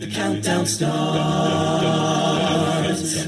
The countdown starts.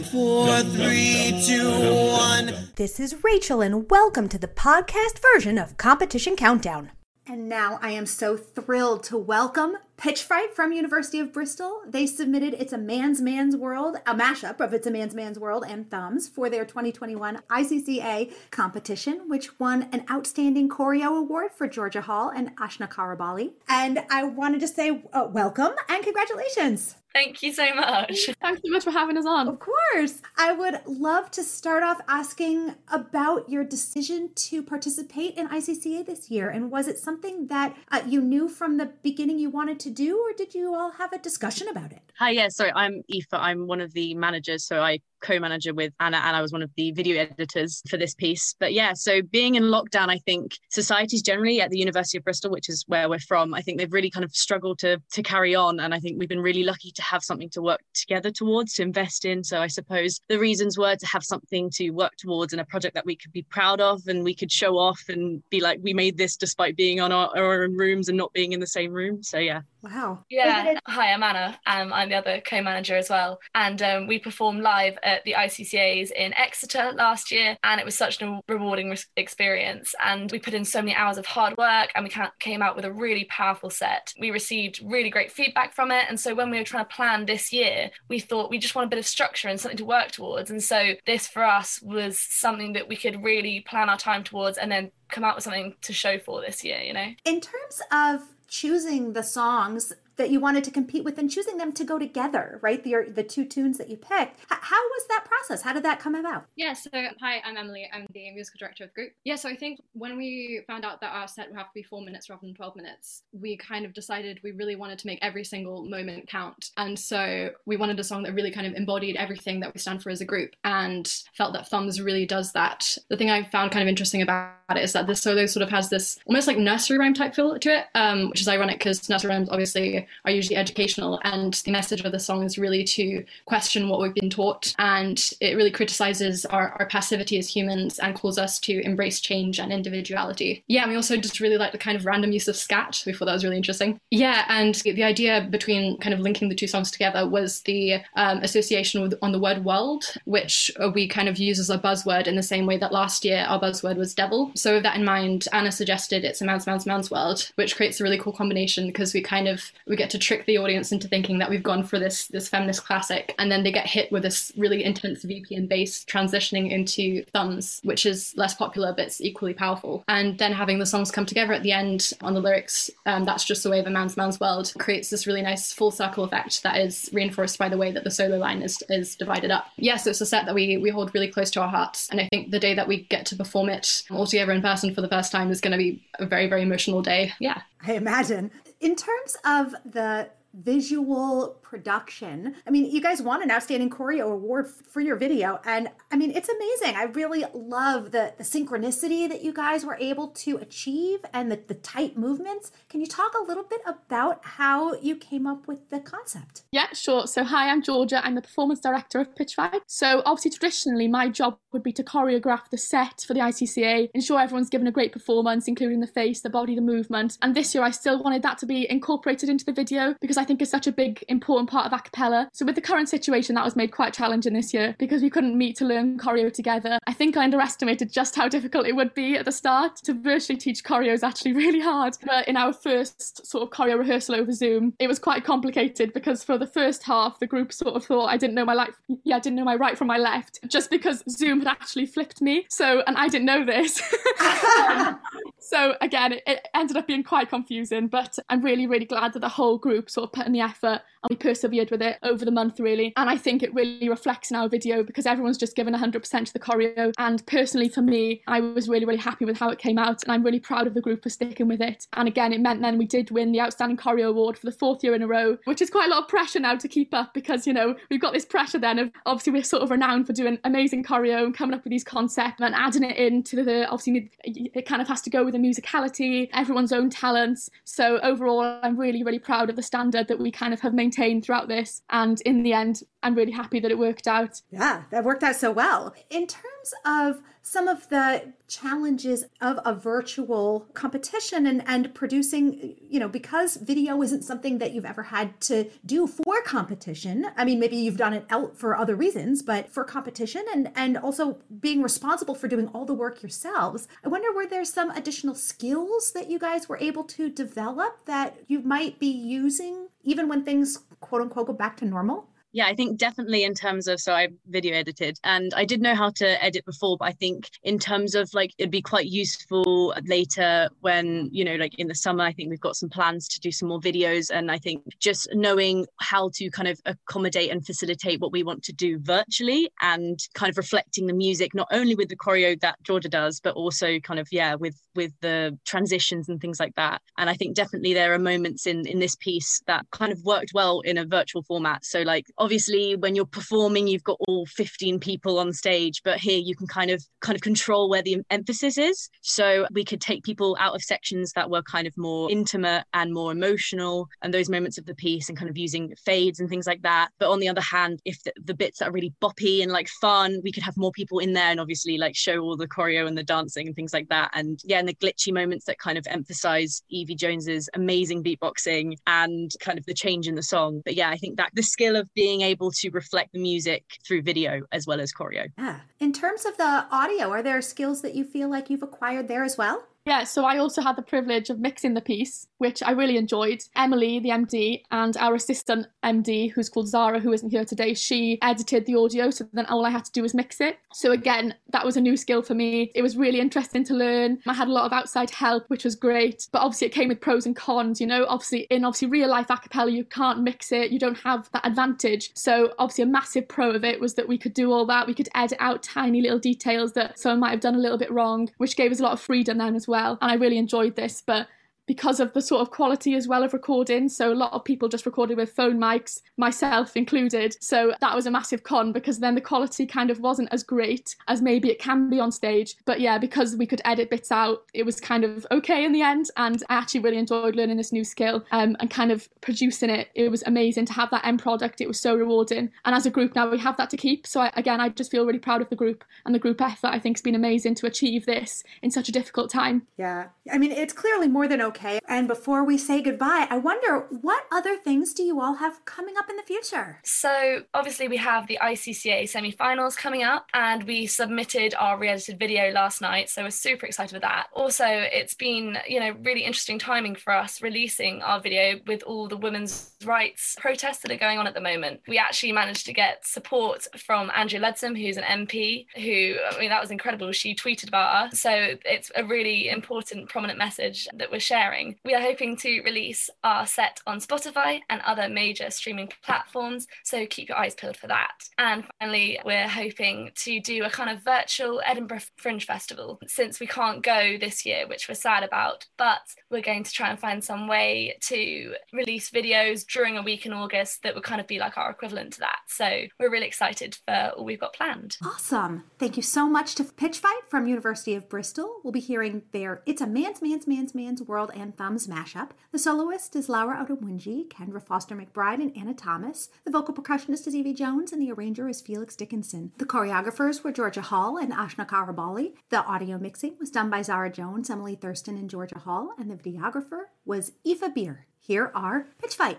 Four, three, two, one. This is Rachel, and welcome to the podcast version of Competition Countdown. And now I am so thrilled to welcome Pitch Fright from University of Bristol. They submitted It's a Man's Man's World, a mashup of It's a Man's Man's World and Thumbs for their 2021 ICCA competition, which won an Outstanding Choreo Award for Georgia Hall and Ashna Karabali. And I wanted to say uh, welcome and congratulations. Thank you so much. Thanks so much for having us on. Of course. I would love to start off asking about your decision to participate in ICCA this year. And was it something that uh, you knew from the beginning you wanted to do, or did you all have a discussion about it? Hi, yeah, sorry, I'm Aoife. I'm one of the managers. So I co-manager with Anna and I was one of the video editors for this piece. But yeah, so being in lockdown, I think societies generally at the University of Bristol, which is where we're from, I think they've really kind of struggled to to carry on. And I think we've been really lucky to have something to work together towards, to invest in. So I suppose the reasons were to have something to work towards and a project that we could be proud of and we could show off and be like, we made this despite being on our, our own rooms and not being in the same room. So yeah. Wow. Yeah. Hi, I'm Anna. Um, I'm the other co-manager as well. And um, we perform live at the ICCAs in Exeter last year, and it was such a rewarding re- experience. And we put in so many hours of hard work, and we came out with a really powerful set. We received really great feedback from it, and so when we were trying to plan this year, we thought we just want a bit of structure and something to work towards. And so this for us was something that we could really plan our time towards, and then come out with something to show for this year. You know. In terms of choosing the songs that you wanted to compete with and choosing them to go together, right? The the two tunes that you picked. H- how was that process? How did that come about? Yeah, so hi, I'm Emily. I'm the musical director of the group. Yeah, so I think when we found out that our set would have to be four minutes rather than 12 minutes, we kind of decided we really wanted to make every single moment count. And so we wanted a song that really kind of embodied everything that we stand for as a group and felt that Thumbs really does that. The thing I found kind of interesting about it is that this solo sort of has this almost like nursery rhyme type feel to it, um, which is ironic because nursery rhymes obviously are usually educational. And the message of the song is really to question what we've been taught. And it really criticizes our, our passivity as humans and calls us to embrace change and individuality. Yeah, and we also just really like the kind of random use of scat. We thought that was really interesting. Yeah, and the idea between kind of linking the two songs together was the um, association with, on the word world, which we kind of use as a buzzword in the same way that last year our buzzword was devil. So with that in mind, Anna suggested it's a man's man's man's world, which creates a really cool combination because we kind of we get to trick the audience into thinking that we've gone for this this feminist classic, and then they get hit with this really intense VP and bass transitioning into thumbs, which is less popular but it's equally powerful. And then having the songs come together at the end on the lyrics, um, that's just the way of a man's man's world, creates this really nice full circle effect that is reinforced by the way that the solo line is is divided up. Yes, yeah, so it's a set that we we hold really close to our hearts, and I think the day that we get to perform it all together in person for the first time is going to be a very very emotional day. Yeah, I imagine. In terms of the visual production. I mean, you guys won an outstanding choreo award for your video, and I mean, it's amazing. I really love the the synchronicity that you guys were able to achieve and the, the tight movements. Can you talk a little bit about how you came up with the concept? Yeah, sure. So, hi, I'm Georgia. I'm the performance director of Pitch Fright. So, obviously, traditionally, my job would be to choreograph the set for the ICCA, ensure everyone's given a great performance, including the face, the body, the movement. And this year, I still wanted that to be incorporated into the video because I think it's such a big, important part of a cappella. So with the current situation, that was made quite challenging this year because we couldn't meet to learn choreo together. I think I underestimated just how difficult it would be at the start. To virtually teach choreo is actually really hard. But in our first sort of choreo rehearsal over Zoom, it was quite complicated because for the first half, the group sort of thought I didn't know my life. Yeah, I didn't know my right from my left, just because Zoom had actually flipped me. So, and I didn't know this. so again, it, it, ended up being quite confusing, but I'm really, really glad that the whole group sort of put in the effort and we persevered with it over the month, really. And I think it really reflects in our video because everyone's just given 100% to the choreo. And personally, for me, I was really, really happy with how it came out, and I'm really proud of the group for sticking with it. And again, it meant then we did win the Outstanding Choreo Award for the fourth year in a row, which is quite a lot of pressure now to keep up because, you know, we've got this pressure then of obviously we're sort of renowned for doing amazing choreo and coming up with these concepts and adding it into the obviously it kind of has to go with the musicality, everyone's own talents. So overall, I'm really, really proud of the standard that we kind of have maintained throughout this. And in the end, I'm really happy that it worked out. Yeah, that worked out so well. In terms of some of the challenges of a virtual competition and, and producing, you know, because video isn't something that you've ever had to do for competition. I mean, maybe you've done it out for other reasons, but for competition and, and also being responsible for doing all the work yourselves, I wonder were there some additional skills that you guys were able to develop that you might be using even when things quote unquote go back to normal? Yeah, I think definitely in terms of so I video edited and I did know how to edit before, but I think in terms of like it'd be quite useful later when, you know, like in the summer, I think we've got some plans to do some more videos. And I think just knowing how to kind of accommodate and facilitate what we want to do virtually and kind of reflecting the music, not only with the choreo that Georgia does, but also kind of, yeah, with with the transitions and things like that. And I think definitely there are moments in in this piece that kind of worked well in a virtual format. So like obviously when you're performing you've got all 15 people on stage but here you can kind of kind of control where the emphasis is. So we could take people out of sections that were kind of more intimate and more emotional and those moments of the piece and kind of using fades and things like that. But on the other hand if the, the bits that are really boppy and like fun we could have more people in there and obviously like show all the choreo and the dancing and things like that. And yeah and the glitchy moments that kind of emphasize evie jones's amazing beatboxing and kind of the change in the song. But yeah i think that the skill of being being able to reflect the music through video as well as choreo. Yeah. In terms of the audio, are there skills that you feel like you've acquired there as well? Yeah, so I also had the privilege of mixing the piece, which I really enjoyed. Emily, the MD, and our assistant MD, who's called Zara, who isn't here today, she edited the audio, so then all I had to do was mix it. So again, that was a new skill for me. It was really interesting to learn. I had a lot of outside help, which was great, but obviously it came with pros and cons, you know. Obviously, in obviously real life a cappella, you can't mix it, you don't have that advantage. So obviously a massive pro of it was that we could do all that. We could edit out tiny little details that someone might have done a little bit wrong, which gave us a lot of freedom then as well well. And I really enjoyed this, but because of the sort of quality as well of recording. So a lot of people just recorded with phone mics, myself included. So that was a massive con because then the quality kind of wasn't as great as maybe it can be on stage. But yeah, because we could edit bits out, it was kind of okay in the end. And I actually really enjoyed learning this new skill um, and kind of producing it. It was amazing to have that end product. It was so rewarding. And as a group now, we have that to keep. So I, again, I just feel really proud of the group and the group effort. I think has been amazing to achieve this in such a difficult time. Yeah. I mean, it's clearly more than okay okay. And before we say goodbye, I wonder what other things do you all have coming up in the future? So, obviously, we have the ICCA semi finals coming up, and we submitted our re edited video last night. So, we're super excited with that. Also, it's been, you know, really interesting timing for us releasing our video with all the women's rights protests that are going on at the moment. We actually managed to get support from Andrea Leadsom, who's an MP, who, I mean, that was incredible. She tweeted about us. So, it's a really important, prominent message that we're sharing sharing. We are hoping to release our set on Spotify and other major streaming platforms, so keep your eyes peeled for that. And finally, we're hoping to do a kind of virtual Edinburgh Fringe Festival since we can't go this year, which we're sad about, but we're going to try and find some way to release videos during a week in August that would kind of be like our equivalent to that. So we're really excited for all we've got planned. Awesome. Thank you so much to Pitch Fright from University of Bristol. We'll be hearing their It's a Man's Man's Man's Man's World and Thumbs mashup. The soloist is Laura Odewunji, Kendra Foster McBride, and Anna Thomas. The vocal percussionist is Evie Jones, and the arranger is Felix Dickinson. The choreographers were Georgia Hall and Ashna Karabali. The audio mixing was done by Zara Jones, Emily Thurston, and Georgia Hall, and the videographer was Aoife Beer. Here are Pitch Fright.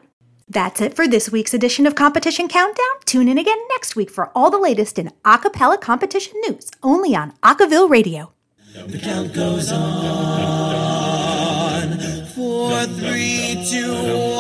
That's it for this week's edition of Competition Countdown. Tune in again next week for all the latest in acapella competition news, only on Acaville Radio. The count goes on. Two,